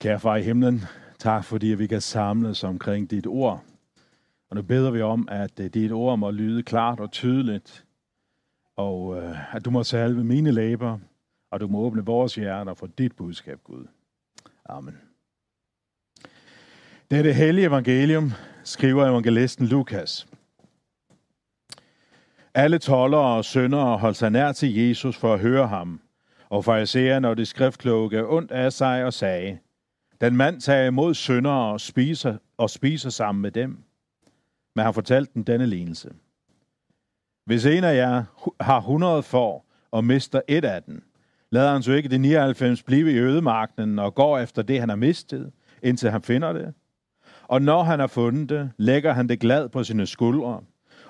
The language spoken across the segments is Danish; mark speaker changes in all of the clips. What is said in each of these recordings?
Speaker 1: Kære far i himlen, tak fordi vi kan samles omkring dit ord. Og nu beder vi om, at øh, dit ord må lyde klart og tydeligt, og øh, at du må salve mine læber, og du må åbne vores hjerter for dit budskab, Gud. Amen. Det er det hellige evangelium, skriver evangelisten Lukas. Alle toller og syndere holdt sig nær til Jesus for at høre ham, og farisæerne og de skriftkloge ondt af sig og sagde, den mand tager imod syndere og spiser, og spiser sammen med dem. Men han fortalte dem denne lignelse. Hvis en af jer har 100 får og mister et af dem, lader han så ikke de 99 blive i ødemarkenen og går efter det, han har mistet, indtil han finder det. Og når han har fundet det, lægger han det glad på sine skuldre.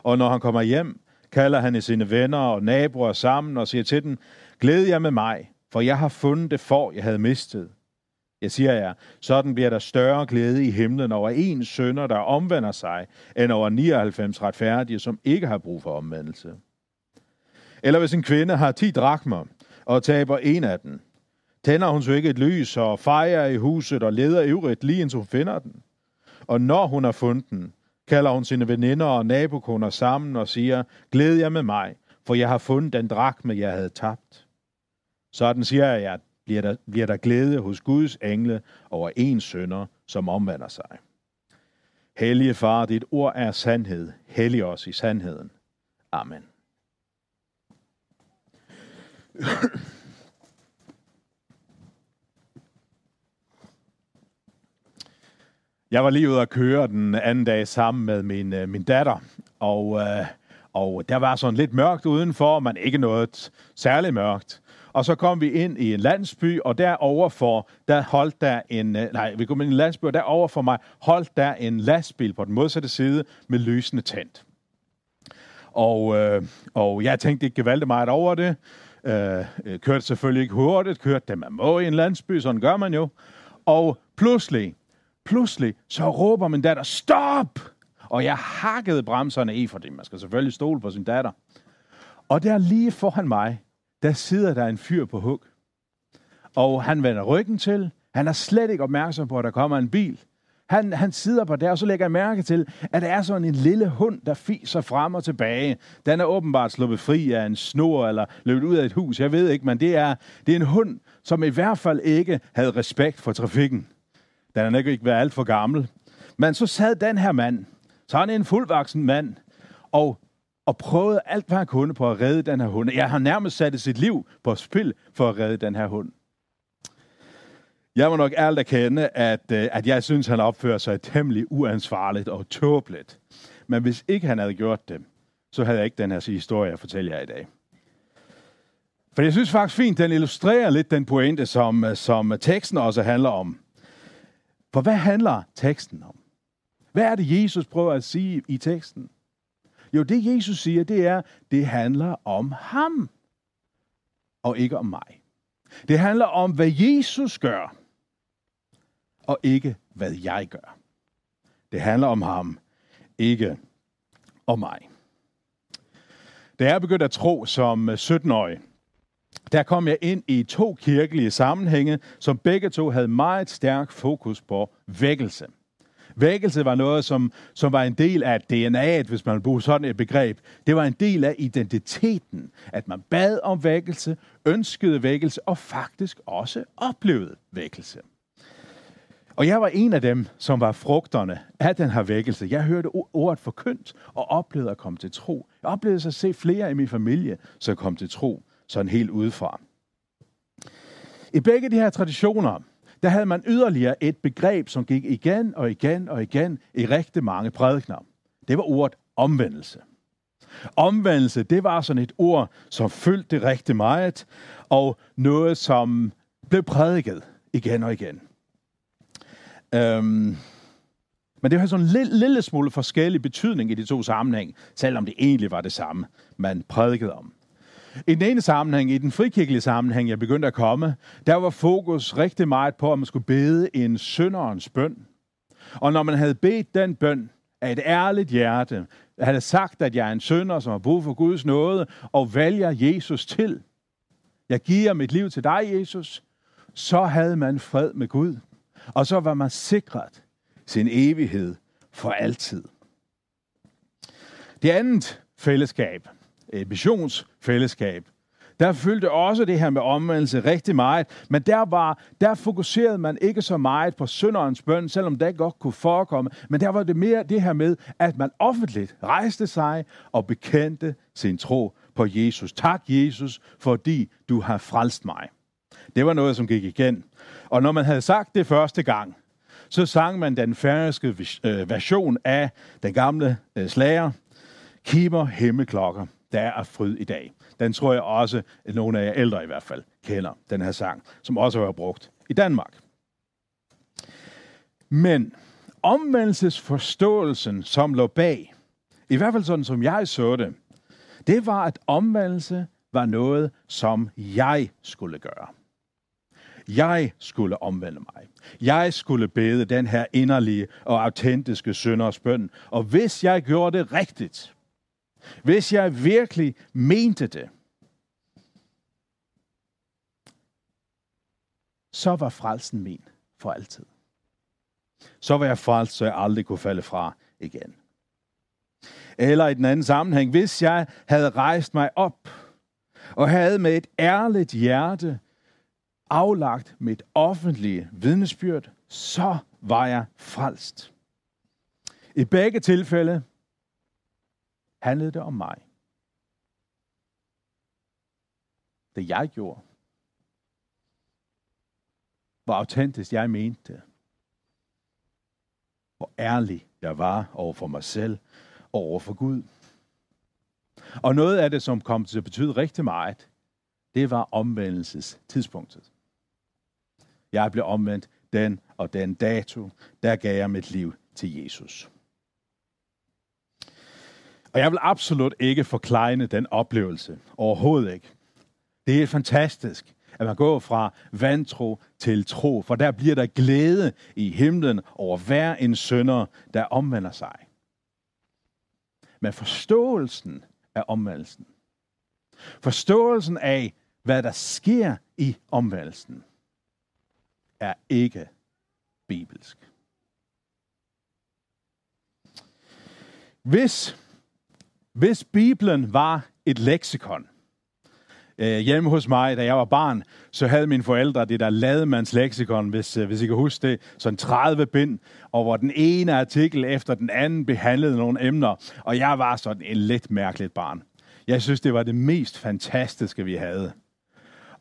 Speaker 1: Og når han kommer hjem, kalder han i sine venner og naboer sammen og siger til dem, glæd jer med mig, for jeg har fundet det for, jeg havde mistet. Jeg siger jer, sådan bliver der større glæde i himlen over en sønder, der omvender sig, end over 99 retfærdige, som ikke har brug for omvendelse. Eller hvis en kvinde har 10 drakmer og taber en af dem, tænder hun så ikke et lys og fejrer i huset og leder ivrigt lige indtil hun finder den. Og når hun har fundet den, kalder hun sine veninder og nabokoner sammen og siger, glæd jer med mig, for jeg har fundet den drakme, jeg havde tabt. Sådan siger jeg jer, bliver der, bliver der glæde hos Guds engle over en sønder, som omvender sig. Hellige far, dit ord er sandhed. Hellig os i sandheden. Amen. Jeg var lige ude at køre den anden dag sammen med min, øh, min datter, og, øh, og der var sådan lidt mørkt udenfor, men ikke noget særligt mørkt. Og så kom vi ind i en landsby, og derover for, der holdt der en, øh, nej, vi kom ind i en landsby, og derover for mig holdt der en lastbil på den modsatte side med lysende tændt. Og, øh, og jeg tænkte ikke gevaldigt meget over det. Øh, øh, kørte selvfølgelig ikke hurtigt, kørte det man må i en landsby, sådan gør man jo. Og pludselig, pludselig, så råber min datter, stop! Og jeg hakkede bremserne i, fordi man skal selvfølgelig stole på sin datter. Og der lige foran mig, der sidder der en fyr på hug. Og han vender ryggen til. Han er slet ikke opmærksom på, at der kommer en bil. Han, han sidder på der, og så lægger jeg mærke til, at der er sådan en lille hund, der fiser frem og tilbage. Den er åbenbart sluppet fri af en snor eller løbet ud af et hus. Jeg ved ikke, men det er, det er en hund, som i hvert fald ikke havde respekt for trafikken. Den er ikke været alt for gammel. Men så sad den her mand, så han er en fuldvoksen mand, og og prøvede alt, hvad han kunne på at redde den her hund. Jeg har nærmest sat sit liv på spil for at redde den her hund. Jeg må nok ærligt erkende, at, øh, at jeg synes, han opfører sig temmelig uansvarligt og tåbeligt. Men hvis ikke han havde gjort det, så havde jeg ikke den her historie at fortælle jer i dag. For jeg synes faktisk fint, den illustrerer lidt den pointe, som, øh, som teksten også handler om. For hvad handler teksten om? Hvad er det, Jesus prøver at sige i teksten? Jo, det Jesus siger, det er, det handler om ham, og ikke om mig. Det handler om, hvad Jesus gør, og ikke hvad jeg gør. Det handler om ham, ikke om mig. Da jeg begyndte at tro som øh, 17-årig, der kom jeg ind i to kirkelige sammenhænge, som begge to havde meget stærk fokus på vækkelse. Vækkelse var noget, som, som var en del af DNA'et, hvis man bruger sådan et begreb. Det var en del af identiteten, at man bad om vækkelse, ønskede vækkelse og faktisk også oplevede vækkelse. Og jeg var en af dem, som var frugterne af den her vækkelse. Jeg hørte ordet forkyndt og oplevede at komme til tro. Jeg oplevede at se flere i min familie, som kom til tro, sådan helt udefra. I begge de her traditioner, der havde man yderligere et begreb, som gik igen og igen og igen i rigtig mange prædikner. Det var ordet omvendelse. Omvendelse, det var sådan et ord, som fyldte det rigtig meget, og noget, som blev prædiket igen og igen. Øhm, men det har sådan en lille, lille smule forskellig betydning i de to sammenhæng, selvom det egentlig var det samme, man prædikede om. I den ene sammenhæng, i den frikirkelige sammenhæng, jeg begyndte at komme, der var fokus rigtig meget på, at man skulle bede en sønderens bøn. Og når man havde bedt den bøn af et ærligt hjerte, havde sagt, at jeg er en sønder, som har brug for Guds nåde, og vælger Jesus til, jeg giver mit liv til dig, Jesus, så havde man fred med Gud. Og så var man sikret sin evighed for altid. Det andet fællesskab, Øh, missionsfællesskab, der fyldte også det her med omvendelse rigtig meget, men der, var, der fokuserede man ikke så meget på sønderens bøn, selvom det godt kunne forekomme, men der var det mere det her med, at man offentligt rejste sig og bekendte sin tro på Jesus. Tak, Jesus, fordi du har frelst mig. Det var noget, som gik igen. Og når man havde sagt det første gang, så sang man den færøske øh, version af den gamle øh, slager, Kimer himmelklokker, der er fryd i dag. Den tror jeg også, at nogle af jer ældre i hvert fald kender, den her sang, som også har brugt i Danmark. Men omvendelsesforståelsen, som lå bag, i hvert fald sådan som jeg så det, det var, at omvendelse var noget, som jeg skulle gøre. Jeg skulle omvende mig. Jeg skulle bede den her inderlige og autentiske sønders bøn. Og hvis jeg gjorde det rigtigt, hvis jeg virkelig mente det, så var frelsen min for altid. Så var jeg frelst, så jeg aldrig kunne falde fra igen. Eller i den anden sammenhæng, hvis jeg havde rejst mig op og havde med et ærligt hjerte aflagt mit offentlige vidnesbyrd, så var jeg frelst. I begge tilfælde handlede det om mig. Det jeg gjorde. Hvor autentisk jeg mente det. Hvor ærlig jeg var over for mig selv og over for Gud. Og noget af det, som kom til at betyde rigtig meget, det var omvendelsestidspunktet. Jeg blev omvendt den og den dato, der gav jeg mit liv til Jesus. Og jeg vil absolut ikke forklejne den oplevelse. Overhovedet ikke. Det er fantastisk, at man går fra vantro til tro, for der bliver der glæde i himlen over hver en sønder, der omvender sig. Men forståelsen af omvendelsen, forståelsen af, hvad der sker i omvendelsen, er ikke bibelsk. Hvis hvis Bibelen var et leksikon, øh, hjemme hos mig, da jeg var barn, så havde mine forældre det der lademands leksikon, hvis, øh, hvis I kan huske det, sådan 30 bind, og hvor den ene artikel efter den anden behandlede nogle emner, og jeg var sådan en lidt mærkeligt barn. Jeg synes, det var det mest fantastiske, vi havde.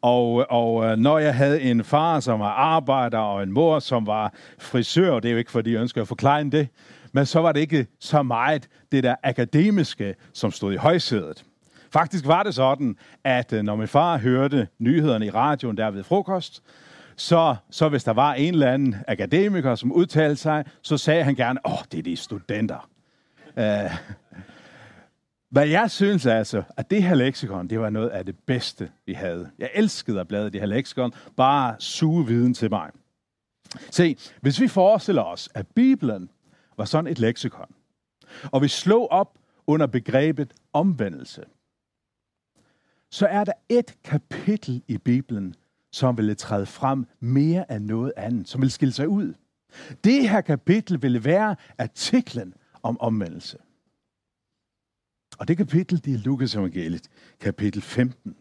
Speaker 1: Og, og øh, når jeg havde en far, som var arbejder, og en mor, som var frisør, det er jo ikke, fordi jeg ønsker at forklare det, men så var det ikke så meget det der akademiske, som stod i højsædet. Faktisk var det sådan, at øh, når min far hørte nyhederne i radioen der ved frokost, så, så hvis der var en eller anden akademiker, som udtalte sig, så sagde han gerne, åh, oh, det er de studenter. Uh, hvad jeg synes altså, at det her leksikon, det var noget af det bedste, vi havde. Jeg elskede at bladre det her leksikon, bare suge viden til mig. Se, hvis vi forestiller os, at Bibelen var sådan et leksikon. Og vi slog op under begrebet omvendelse. Så er der et kapitel i Bibelen, som ville træde frem mere end noget andet, som vil skille sig ud. Det her kapitel ville være artiklen om omvendelse. Og det kapitel, det er Lukas evangeliet, kapitel 15.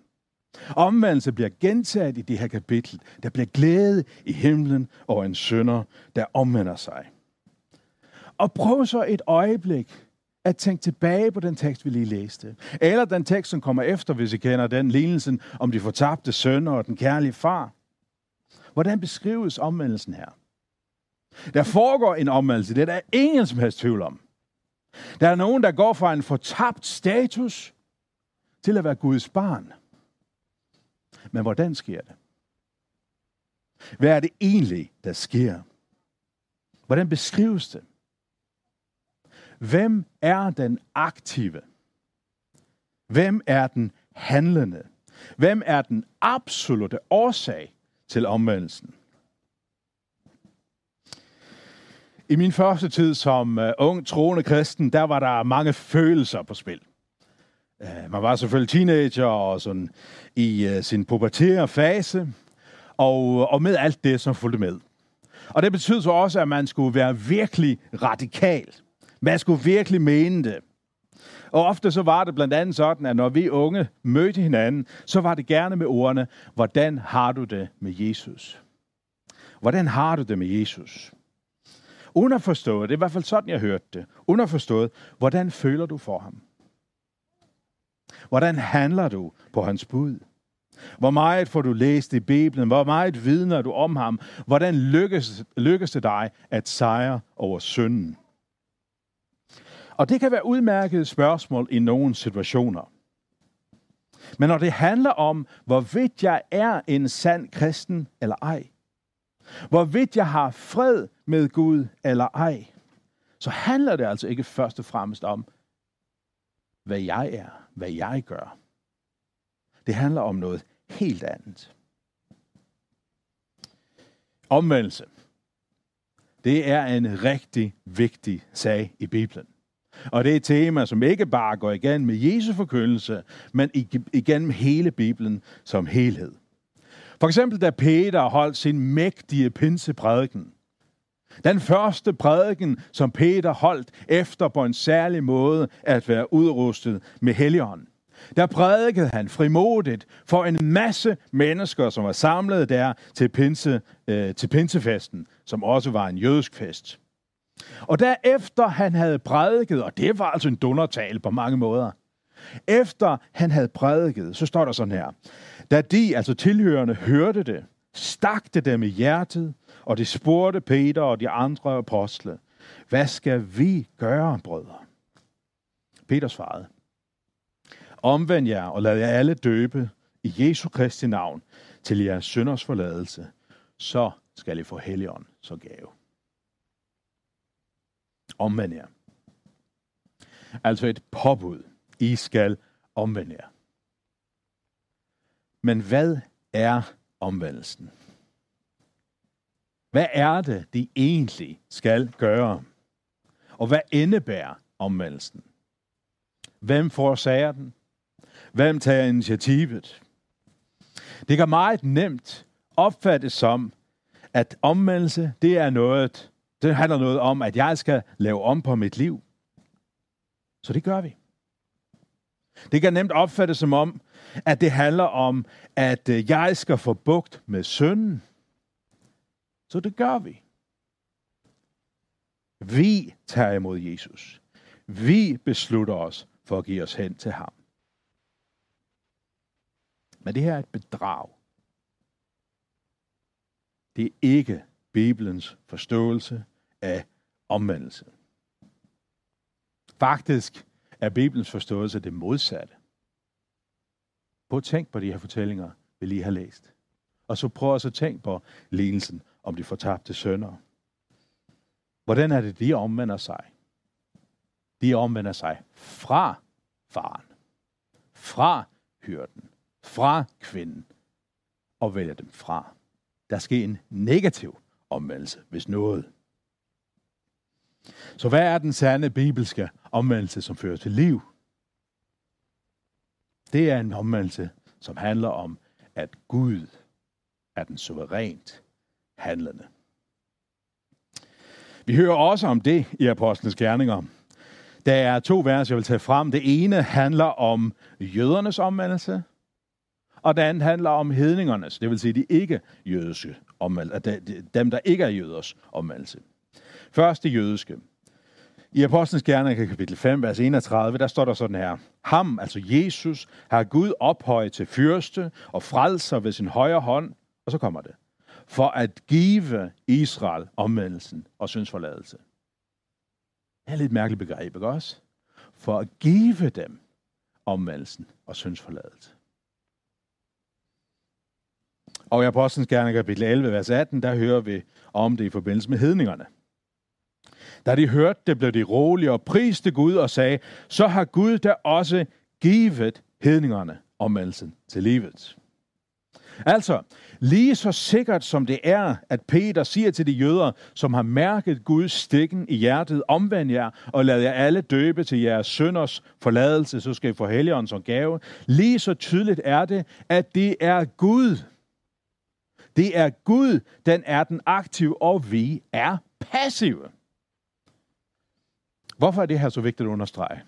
Speaker 1: Omvendelse bliver gentaget i det her kapitel. Der bliver glæde i himlen over en sønder, der omvender sig. Og prøv så et øjeblik at tænke tilbage på den tekst, vi lige læste. Eller den tekst, som kommer efter, hvis I kender den, lignelsen om de fortabte sønner og den kærlige far. Hvordan beskrives omvendelsen her? Der foregår en omvendelse, det er der ingen som helst tvivl om. Der er nogen, der går fra en fortabt status til at være Guds barn. Men hvordan sker det? Hvad er det egentlig, der sker? Hvordan beskrives det? Hvem er den aktive? Hvem er den handlende? Hvem er den absolute årsag til omvendelsen? I min første tid som øh, ung troende kristen, der var der mange følelser på spil. Øh, man var selvfølgelig teenager og sådan i øh, sin pubertære fase, og, og med alt det, som fulgte med. Og det betyder så også, at man skulle være virkelig radikal. Man skulle virkelig mene det. Og ofte så var det blandt andet sådan, at når vi unge mødte hinanden, så var det gerne med ordene, hvordan har du det med Jesus? Hvordan har du det med Jesus? Underforstået, det er i hvert fald sådan, jeg hørte det. Underforstået, hvordan føler du for ham? Hvordan handler du på hans bud? Hvor meget får du læst i Bibelen? Hvor meget vidner du om ham? Hvordan lykkes, lykkes det dig at sejre over synden? Og det kan være udmærket spørgsmål i nogle situationer. Men når det handler om, hvorvidt jeg er en sand kristen eller ej, hvorvidt jeg har fred med Gud eller ej, så handler det altså ikke først og fremmest om, hvad jeg er, hvad jeg gør. Det handler om noget helt andet. Omvendelse. Det er en rigtig vigtig sag i Bibelen. Og det er et tema, som ikke bare går igen med Jesu forkyndelse, men igennem hele Bibelen som helhed. For eksempel da Peter holdt sin mægtige pinseprædiken. Den første prædiken, som Peter holdt efter på en særlig måde at være udrustet med helligånden. Der prædikede han frimodigt for en masse mennesker, som var samlet der til, pinse, øh, til pinsefesten, som også var en jødisk fest. Og derefter han havde prædiket, og det var altså en dundertale på mange måder, efter han havde prædiket, så står der sådan her. Da de, altså tilhørende, hørte det, stak det dem i hjertet, og de spurgte Peter og de andre apostle, hvad skal vi gøre, brødre? Peter svarede, omvend jer og lad jer alle døbe i Jesu Kristi navn til jeres synders forladelse, så skal I få helligånd som gave omvende jer. Altså et påbud. I skal omvende jer. Men hvad er omvendelsen? Hvad er det, de egentlig skal gøre? Og hvad indebærer omvendelsen? Hvem forårsager den? Hvem tager initiativet? Det kan meget nemt opfattes som, at omvendelse, det er noget, det handler noget om, at jeg skal lave om på mit liv. Så det gør vi. Det kan nemt opfattes som om, at det handler om, at øh, jeg skal få bugt med synden. Så det gør vi. Vi tager imod Jesus. Vi beslutter os for at give os hen til ham. Men det her er et bedrag. Det er ikke Bibelens forståelse af omvendelse. Faktisk er Bibelens forståelse det modsatte. Prøv at tænk på de her fortællinger, vi lige har læst. Og så prøv også at tænke på lignelsen om de fortabte sønner. Hvordan er det, de omvender sig? De omvender sig fra faren, fra hyrden, fra kvinden, og vælger dem fra. Der sker en negativ omvendelse, hvis noget. Så hvad er den sande bibelske omvendelse, som fører til liv? Det er en omvendelse, som handler om, at Gud er den suverænt handlende. Vi hører også om det i Apostlenes Gerninger. Der er to vers, jeg vil tage frem. Det ene handler om jødernes omvendelse, og det andet handler om hedningernes, det vil sige de ikke-jødiske omvendelse, dem, der ikke er jøders omvendelse. Først det jødiske. I Apostlenes Gerninger kapitel 5, vers 31, der står der sådan her. Ham, altså Jesus, har Gud ophøjet til fyrste og frelser ved sin højre hånd. Og så kommer det. For at give Israel omvendelsen og syndsforladelse. Det er et lidt mærkeligt begreb, ikke også? For at give dem omvendelsen og syndsforladelse. Og i Apostlenes Gerninger kapitel 11, vers 18, der hører vi om det i forbindelse med hedningerne. Da de hørte det, blev de rolige og priste Gud og sagde, så har Gud da også givet hedningerne omvendelsen til livet. Altså, lige så sikkert som det er, at Peter siger til de jøder, som har mærket Guds stikken i hjertet, omvend jer og lad jer alle døbe til jeres sønders forladelse, så skal I få helligånden som gave. Lige så tydeligt er det, at det er Gud, det er Gud, den er den aktive, og vi er passive. Hvorfor er det her så vigtigt at understrege?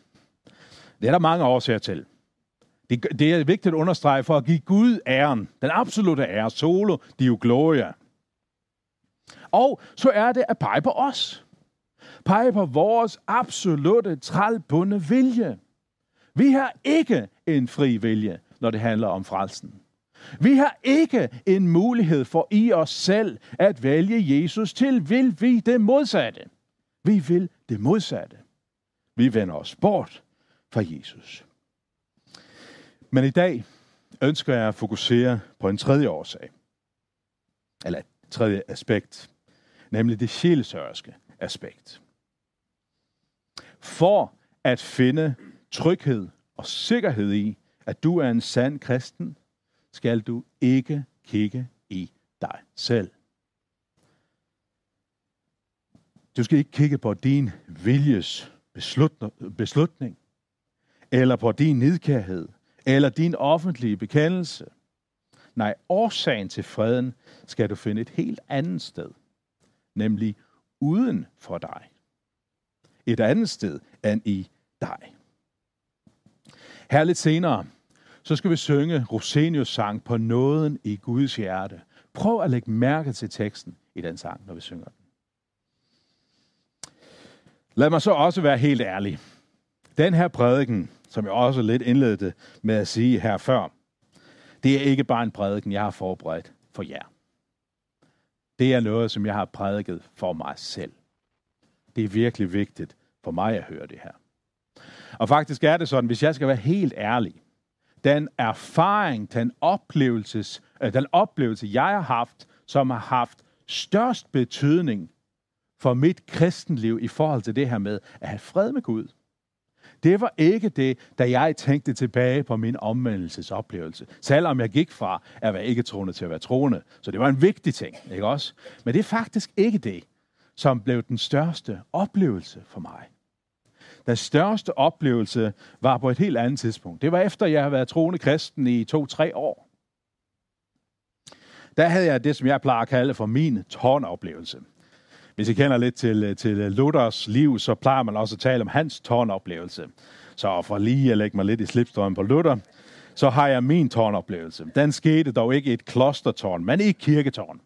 Speaker 1: Det er der mange årsager til. Det, det er vigtigt at understrege for at give Gud æren, den absolute ære, solo, dio gloria. Og så er det at pege på os. Pege på vores absolute trælbundne vilje. Vi har ikke en fri vilje, når det handler om frelsen. Vi har ikke en mulighed for i os selv at vælge Jesus til. Vil vi det modsatte? Vi vil det modsatte. Vi vender os bort fra Jesus. Men i dag ønsker jeg at fokusere på en tredje årsag. Eller et tredje aspekt. Nemlig det sjælesørske aspekt. For at finde tryghed og sikkerhed i, at du er en sand kristen, skal du ikke kigge i dig selv. Du skal ikke kigge på din viljes beslutning, eller på din nidkærhed, eller din offentlige bekendelse. Nej, årsagen til freden skal du finde et helt andet sted, nemlig uden for dig. Et andet sted end i dig. Her lidt senere, så skal vi synge Rosenius sang på nåden i Guds hjerte. Prøv at lægge mærke til teksten i den sang, når vi synger den. Lad mig så også være helt ærlig. Den her prædiken, som jeg også lidt indledte med at sige her før, det er ikke bare en prædiken, jeg har forberedt for jer. Det er noget, som jeg har prædiket for mig selv. Det er virkelig vigtigt for mig at høre det her. Og faktisk er det sådan, hvis jeg skal være helt ærlig, den erfaring, den, oplevelses, øh, den oplevelse, jeg har haft, som har haft størst betydning for mit kristenliv i forhold til det her med at have fred med Gud. Det var ikke det, da jeg tænkte tilbage på min omvendelsesoplevelse. Selvom jeg gik fra at være ikke troende til at være troende. Så det var en vigtig ting, ikke også? Men det er faktisk ikke det, som blev den største oplevelse for mig. Den største oplevelse var på et helt andet tidspunkt. Det var efter, jeg havde været troende kristen i to-tre år. Der havde jeg det, som jeg plejer at kalde for min tårnoplevelse. Hvis I kender lidt til, til Luthers liv, så plejer man også at tale om hans tårnoplevelse. Så for lige at lægge mig lidt i slipstrømmen på Luther, så har jeg min tårnoplevelse. Den skete dog ikke i et klostertårn, men i et kirketårn.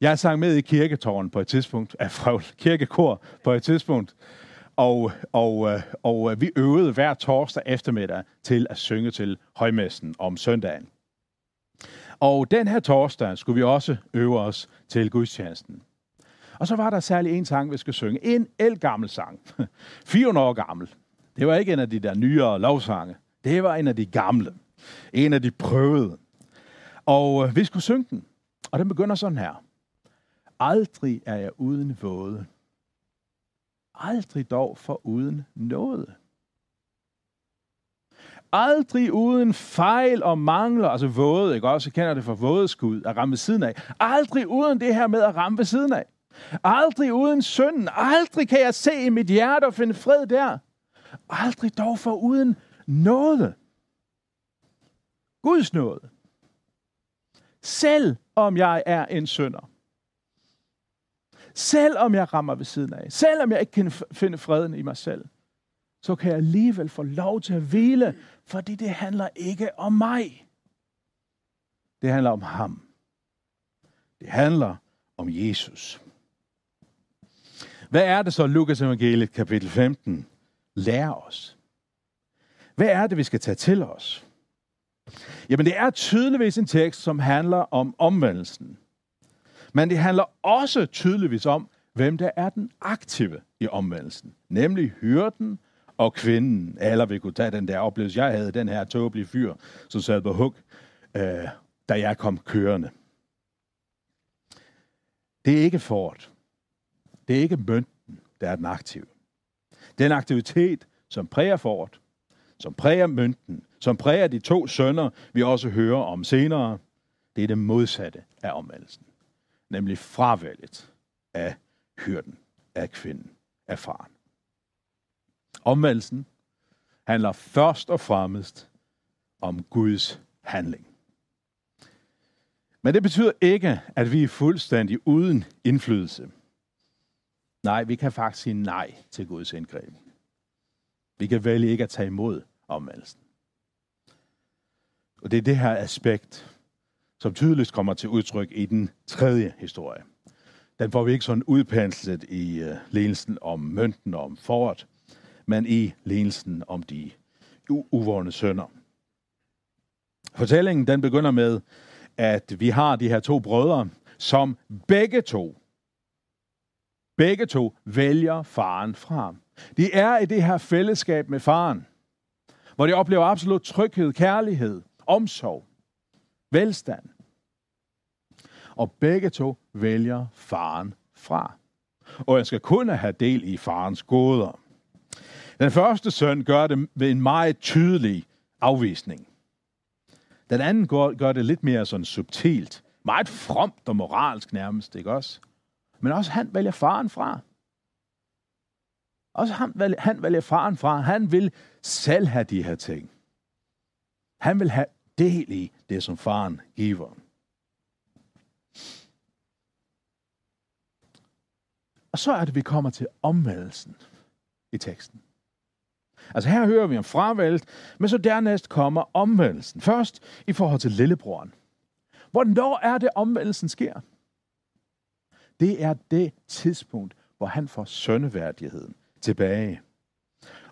Speaker 1: Jeg sang med i kirketårn på et tidspunkt, af frøvl, kirkekor på et tidspunkt, og, og, øh, og, øh, vi øvede hver torsdag eftermiddag til at synge til højmessen om søndagen. Og den her torsdag skulle vi også øve os til gudstjenesten. Og så var der særlig en sang, vi skulle synge. En elgammel sang. 400 år gammel. Det var ikke en af de der nyere lovsange. Det var en af de gamle. En af de prøvede. Og øh, vi skulle synge den. Og den begynder sådan her. Aldrig er jeg uden våde. Aldrig dog for uden noget. Aldrig uden fejl og mangler, altså våde, ikke også? Jeg kender det for vådeskud, at ramme ved siden af. Aldrig uden det her med at ramme ved siden af. Aldrig uden synden. Aldrig kan jeg se i mit hjerte og finde fred der. Aldrig dog for uden noget. Guds nåde. Selv om jeg er en synder. Selv om jeg rammer ved siden af. Selv om jeg ikke kan finde freden i mig selv. Så kan jeg alligevel få lov til at hvile, fordi det handler ikke om mig. Det handler om ham. Det handler om Jesus. Hvad er det så, Lukas evangeliet kapitel 15 lærer os? Hvad er det, vi skal tage til os? Jamen, det er tydeligvis en tekst, som handler om omvendelsen. Men det handler også tydeligvis om, hvem der er den aktive i omvendelsen. Nemlig hyrden og kvinden. Eller vi kunne tage den der oplevelse, jeg havde, den her tåbelige fyr, som sad på hug, øh, da jeg kom kørende. Det er ikke fort. Det er ikke mønten, der er den aktive. Den aktivitet, som præger fort, som præger mønten, som præger de to sønner, vi også hører om senere, det er det modsatte af omvendelsen. Nemlig fravalget af hyrden, af kvinden, af faren. Omvendelsen handler først og fremmest om Guds handling. Men det betyder ikke, at vi er fuldstændig uden indflydelse. Nej, vi kan faktisk sige nej til Guds indgreb. Vi kan vælge ikke at tage imod omvendelsen. Og det er det her aspekt, som tydeligst kommer til udtryk i den tredje historie. Den får vi ikke sådan udpenslet i uh, om mønten og om foråret, men i lignelsen om de uvågne sønner. Fortællingen den begynder med, at vi har de her to brødre, som begge to, begge to vælger faren fra. De er i det her fællesskab med faren, hvor de oplever absolut tryghed, kærlighed, omsorg, velstand. Og begge to vælger faren fra. Og jeg skal kun have del i farens goder. Den første søn gør det ved en meget tydelig afvisning. Den anden gør, gør det lidt mere sådan subtilt. Meget fromt og moralsk nærmest, ikke også? Men også han vælger faren fra. Også han vælger, han vælger faren fra. Han vil selv have de her ting. Han vil have del i det, som faren giver. Og så er det, vi kommer til omvendelsen i teksten. Altså her hører vi om fravalget, men så dernæst kommer omvendelsen. Først i forhold til lillebroren. Hvornår er det, omvendelsen sker? Det er det tidspunkt, hvor han får sønneværdigheden tilbage.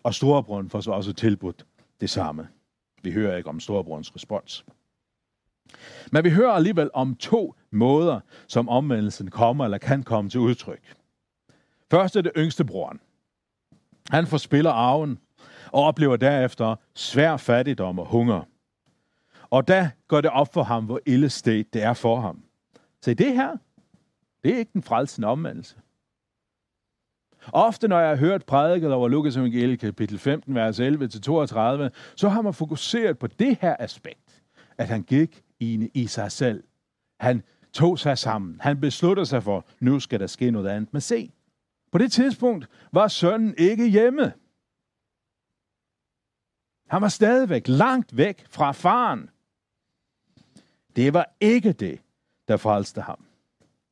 Speaker 1: Og storebroren får så også tilbudt det samme. Vi hører ikke om storebrorens respons. Men vi hører alligevel om to måder, som omvendelsen kommer eller kan komme til udtryk. Først er det yngste broren. Han forspiller arven og oplever derefter svær fattigdom og hunger. Og da går det op for ham, hvor ille sted det er for ham. Så det her, det er ikke den frelsende omvendelse. Ofte, når jeg har hørt prædiket over Lukas evangeliet kapitel 15, vers 11-32, så har man fokuseret på det her aspekt, at han gik i, i sig selv. Han tog sig sammen. Han besluttede sig for, nu skal der ske noget andet. Men se, på det tidspunkt var sønnen ikke hjemme. Han var stadigvæk langt væk fra faren. Det var ikke det, der frelste ham.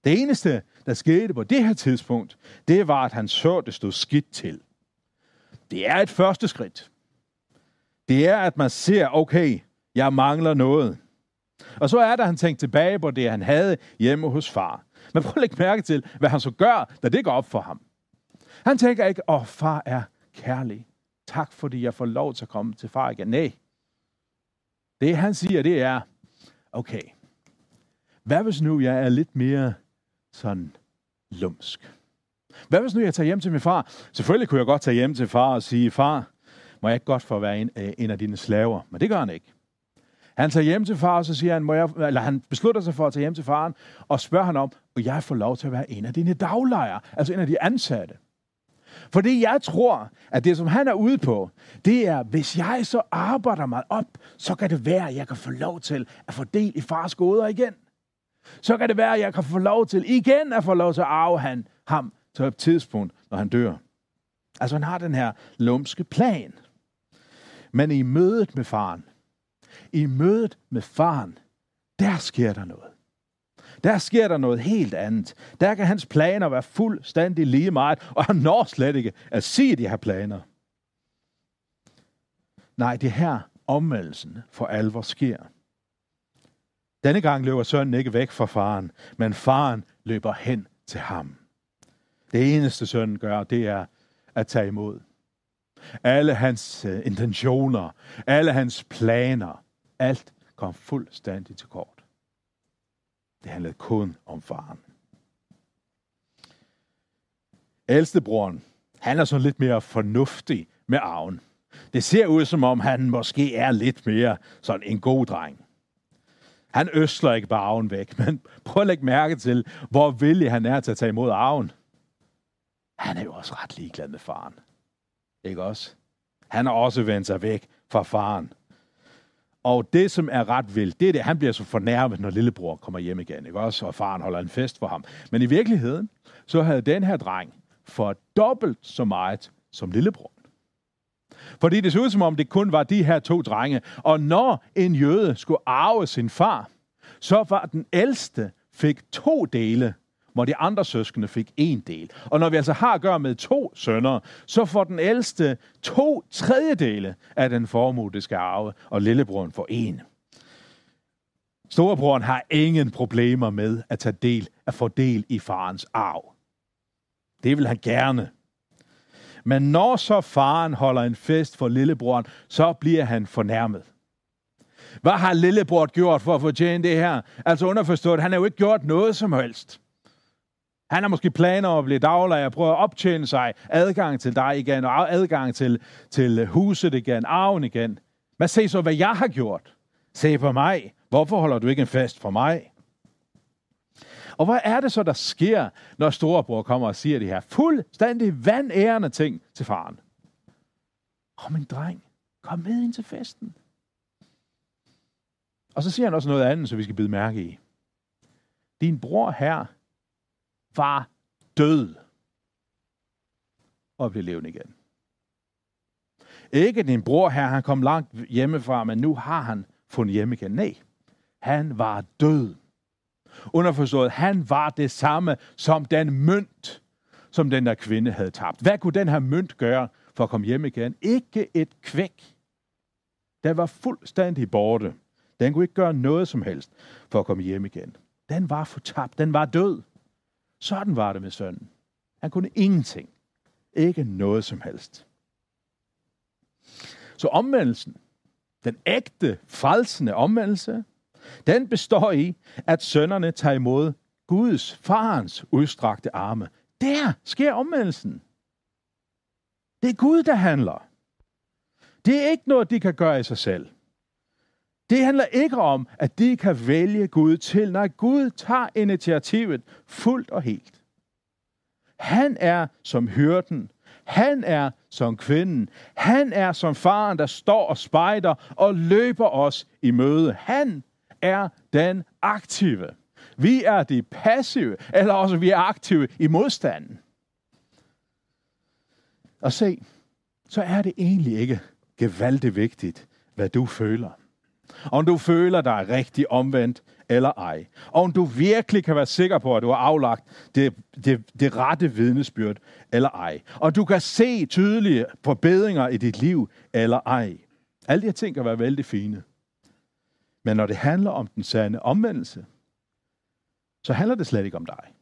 Speaker 1: Det eneste, der skete på det her tidspunkt, det var, at han så, det stod skidt til. Det er et første skridt. Det er, at man ser, okay, jeg mangler noget. Og så er der, han tænkte tilbage på det, han havde hjemme hos far. Men prøv at lægge mærke til, hvad han så gør, da det går op for ham. Han tænker ikke, åh, far er kærlig tak, fordi jeg får lov til at komme til far igen. Nej. Det han siger, det er, okay, hvad hvis nu jeg er lidt mere sådan lumsk? Hvad hvis nu jeg tager hjem til min far? Selvfølgelig kunne jeg godt tage hjem til far og sige, far, må jeg ikke godt få at være en, øh, en af dine slaver? Men det gør han ikke. Han tager hjem til far, og så siger han, må jeg, eller han beslutter sig for at tage hjem til faren, og spørger han om, og jeg får lov til at være en af dine daglejere, altså en af de ansatte. Fordi jeg tror, at det, som han er ude på, det er, hvis jeg så arbejder mig op, så kan det være, at jeg kan få lov til at få del i fars goder igen. Så kan det være, at jeg kan få lov til igen at få lov til at arve han, ham til et tidspunkt, når han dør. Altså han har den her lumske plan. Men i mødet med faren, i mødet med faren, der sker der noget. Der sker der noget helt andet. Der kan hans planer være fuldstændig lige meget, og han når slet ikke at sige de her planer. Nej, det her omvendelsen for alvor sker. Denne gang løber sønnen ikke væk fra faren, men faren løber hen til ham. Det eneste sønnen gør, det er at tage imod. Alle hans øh, intentioner, alle hans planer, alt kom fuldstændig til kort. Det handlede kun om faren. Ældstebroren, han er sådan lidt mere fornuftig med arven. Det ser ud som om, han måske er lidt mere sådan en god dreng. Han øsler ikke bare arven væk, men prøv at lægge mærke til, hvor villig han er til at tage imod arven. Han er jo også ret ligeglad med faren. Ikke også? Han har også vendt sig væk fra faren. Og det, som er ret vildt, det er det, han bliver så fornærmet, når lillebror kommer hjem igen, ikke også? Og faren holder en fest for ham. Men i virkeligheden, så havde den her dreng for dobbelt så meget som lillebror. Fordi det så ud som om, det kun var de her to drenge. Og når en jøde skulle arve sin far, så var den ældste fik to dele, hvor de andre søskende fik en del. Og når vi altså har at gøre med to sønner, så får den ældste to tredjedele af den formue, det skal arve, og lillebroren får en. Storebroren har ingen problemer med at tage del, at få del i farens arv. Det vil han gerne. Men når så faren holder en fest for lillebroren, så bliver han fornærmet. Hvad har lillebror gjort for at fortjene det her? Altså underforstået, han har jo ikke gjort noget som helst. Han har måske planer om at blive daglig og prøve at optjene sig adgang til dig igen, og adgang til, til huset igen, arven igen. Men se så, hvad jeg har gjort. Se på mig. Hvorfor holder du ikke en fest for mig? Og hvad er det så, der sker, når storebror kommer og siger de her fuldstændig vandærende ting til faren? Åh, min dreng, kom med ind til festen. Og så siger han også noget andet, så vi skal bide mærke i. Din bror her var død og blev levende igen. Ikke din bror her, han kom langt hjemmefra, men nu har han fundet hjem igen. Nej, han var død. Underforstået, han var det samme som den mønt, som den der kvinde havde tabt. Hvad kunne den her mønt gøre for at komme hjem igen? Ikke et kvæk. Den var fuldstændig borte. Den kunne ikke gøre noget som helst for at komme hjem igen. Den var fortabt. Den var død. Sådan var det med sønnen. Han kunne ingenting. Ikke noget som helst. Så omvendelsen, den ægte, frelsende omvendelse, den består i, at sønnerne tager imod Guds, farens udstrakte arme. Der sker omvendelsen. Det er Gud, der handler. Det er ikke noget, de kan gøre i sig selv. Det handler ikke om, at de kan vælge Gud til, når Gud tager initiativet fuldt og helt. Han er som hyrden. Han er som kvinden. Han er som faren, der står og spejder og løber os i møde. Han er den aktive. Vi er de passive, eller også vi er aktive i modstanden. Og se, så er det egentlig ikke gevaldigt vigtigt, hvad du føler. Om du føler dig rigtig omvendt eller ej. Og om du virkelig kan være sikker på, at du har aflagt det, det, det rette vidnesbyrd eller ej. Og du kan se tydelige forbedringer i dit liv eller ej. Alle de her ting kan være vældig fine. Men når det handler om den sande omvendelse, så handler det slet ikke om dig.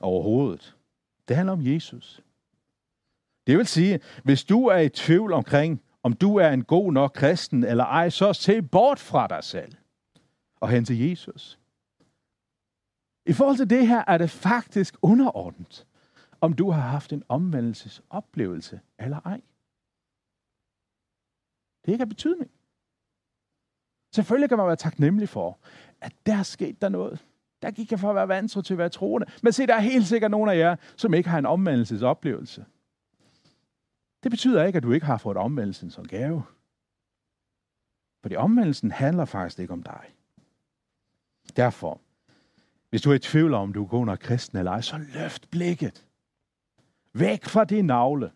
Speaker 1: Overhovedet. Det handler om Jesus. Det vil sige, hvis du er i tvivl omkring, om du er en god nok kristen eller ej, så se bort fra dig selv og hen til Jesus. I forhold til det her er det faktisk underordnet, om du har haft en omvendelsesoplevelse eller ej. Det ikke har betydning. Selvfølgelig kan man være taknemmelig for, at der er sket der noget. Der gik jeg fra at være vantro til at være troende. Men se, der er helt sikkert nogen af jer, som ikke har en omvendelsesoplevelse. Det betyder ikke, at du ikke har fået omvendelsen som gave. Fordi omvendelsen handler faktisk ikke om dig. Derfor, hvis du er i tvivl om, du er god nok kristen eller ej, så løft blikket. Væk fra din navle.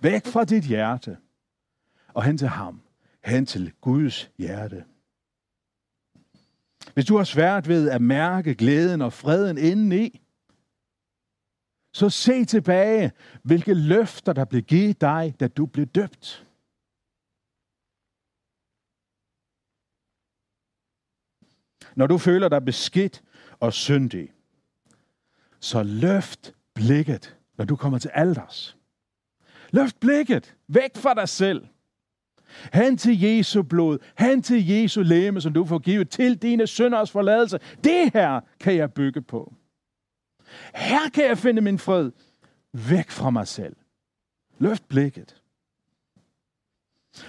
Speaker 1: Væk fra dit hjerte. Og hen til ham. Hen til Guds hjerte. Hvis du har svært ved at mærke glæden og freden indeni, så se tilbage, hvilke løfter der blev givet dig, da du blev døbt. Når du føler dig beskidt og syndig, så løft blikket, når du kommer til alders. Løft blikket væk fra dig selv. Hen til Jesu blod, hen til Jesu læme, som du får givet til dine synders forladelse. Det her kan jeg bygge på. Her kan jeg finde min fred. Væk fra mig selv. Løft blikket.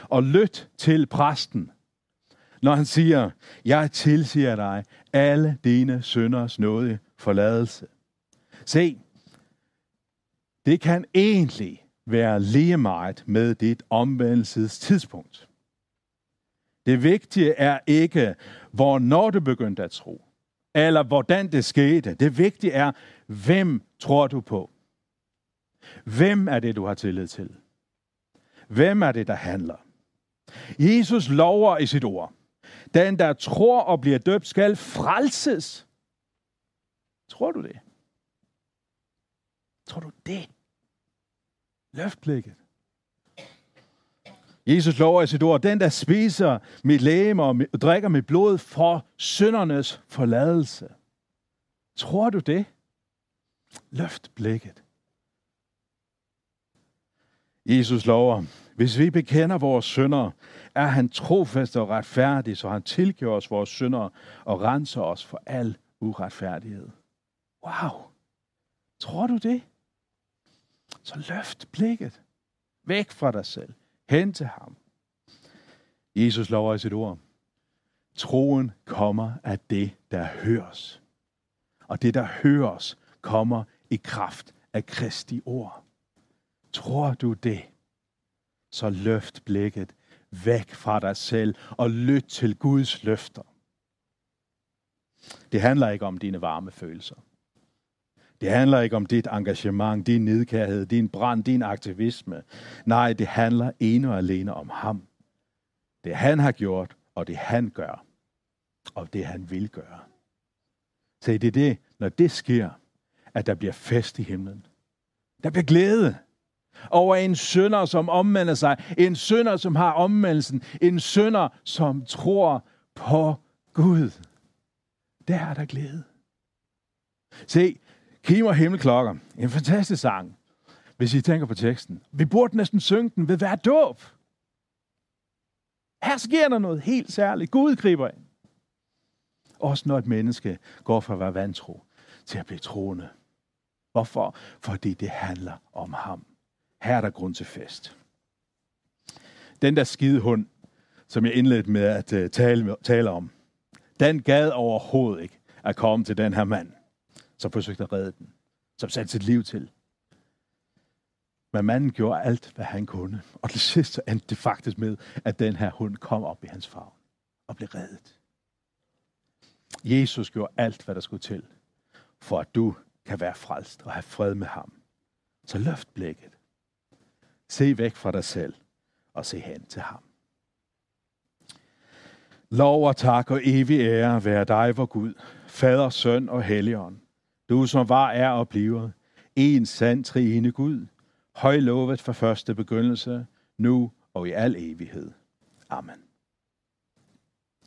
Speaker 1: Og lyt til præsten, når han siger, jeg tilsiger dig alle dine synders nåde forladelse. Se, det kan egentlig være lige meget med dit omvendelsestidspunkt. Det vigtige er ikke, hvornår du begyndte at tro, eller hvordan det skete. Det vigtige er, hvem tror du på? Hvem er det, du har tillid til? Hvem er det, der handler? Jesus lover i sit ord. Den, der tror og bliver døbt, skal frelses. Tror du det? Tror du det? Løft blikket. Jesus lover i sit ord, den der spiser mit læme og drikker mit blod for syndernes forladelse. Tror du det? Løft blikket. Jesus lover, hvis vi bekender vores synder, er han trofast og retfærdig, så han tilgiver os vores synder og renser os for al uretfærdighed. Wow! Tror du det? Så løft blikket. Væk fra dig selv. Hen til ham. Jesus lover i sit ord. Troen kommer af det, der høres. Og det, der høres, kommer i kraft af Kristi ord. Tror du det? Så løft blikket væk fra dig selv og lyt til Guds løfter. Det handler ikke om dine varme følelser. Det handler ikke om dit engagement, din nedkærhed, din brand, din aktivisme. Nej, det handler ene og alene om ham. Det han har gjort, og det han gør, og det han vil gøre. Så det er det, når det sker, at der bliver fest i himlen. Der bliver glæde over en sønder, som omvender sig. En sønder, som har omvendelsen. En sønder, som tror på Gud. Der er der glæde. Se, Kim og Himmelklokker. En fantastisk sang, hvis I tænker på teksten. Vi burde næsten synge den ved hver dåb. Her sker der noget helt særligt. Gud griber ind. Også når et menneske går fra at være vantro til at blive troende. Hvorfor? Fordi det handler om ham. Her er der grund til fest. Den der skide hund, som jeg indledte med at øh, tale, tale om, den gad overhovedet ikke at komme til den her mand som forsøgte at redde den, som satte sit liv til. Men manden gjorde alt, hvad han kunne. Og til sidst så endte det faktisk med, at den her hund kom op i hans favn og blev reddet. Jesus gjorde alt, hvad der skulle til, for at du kan være frelst og have fred med ham. Så løft blikket. Se væk fra dig selv og se hen til ham. Lov og tak og evig ære være dig, vor Gud, Fader, Søn og Helligånd du som var, er og bliver, en sand triene Gud, højlovet fra første begyndelse, nu og i al evighed. Amen.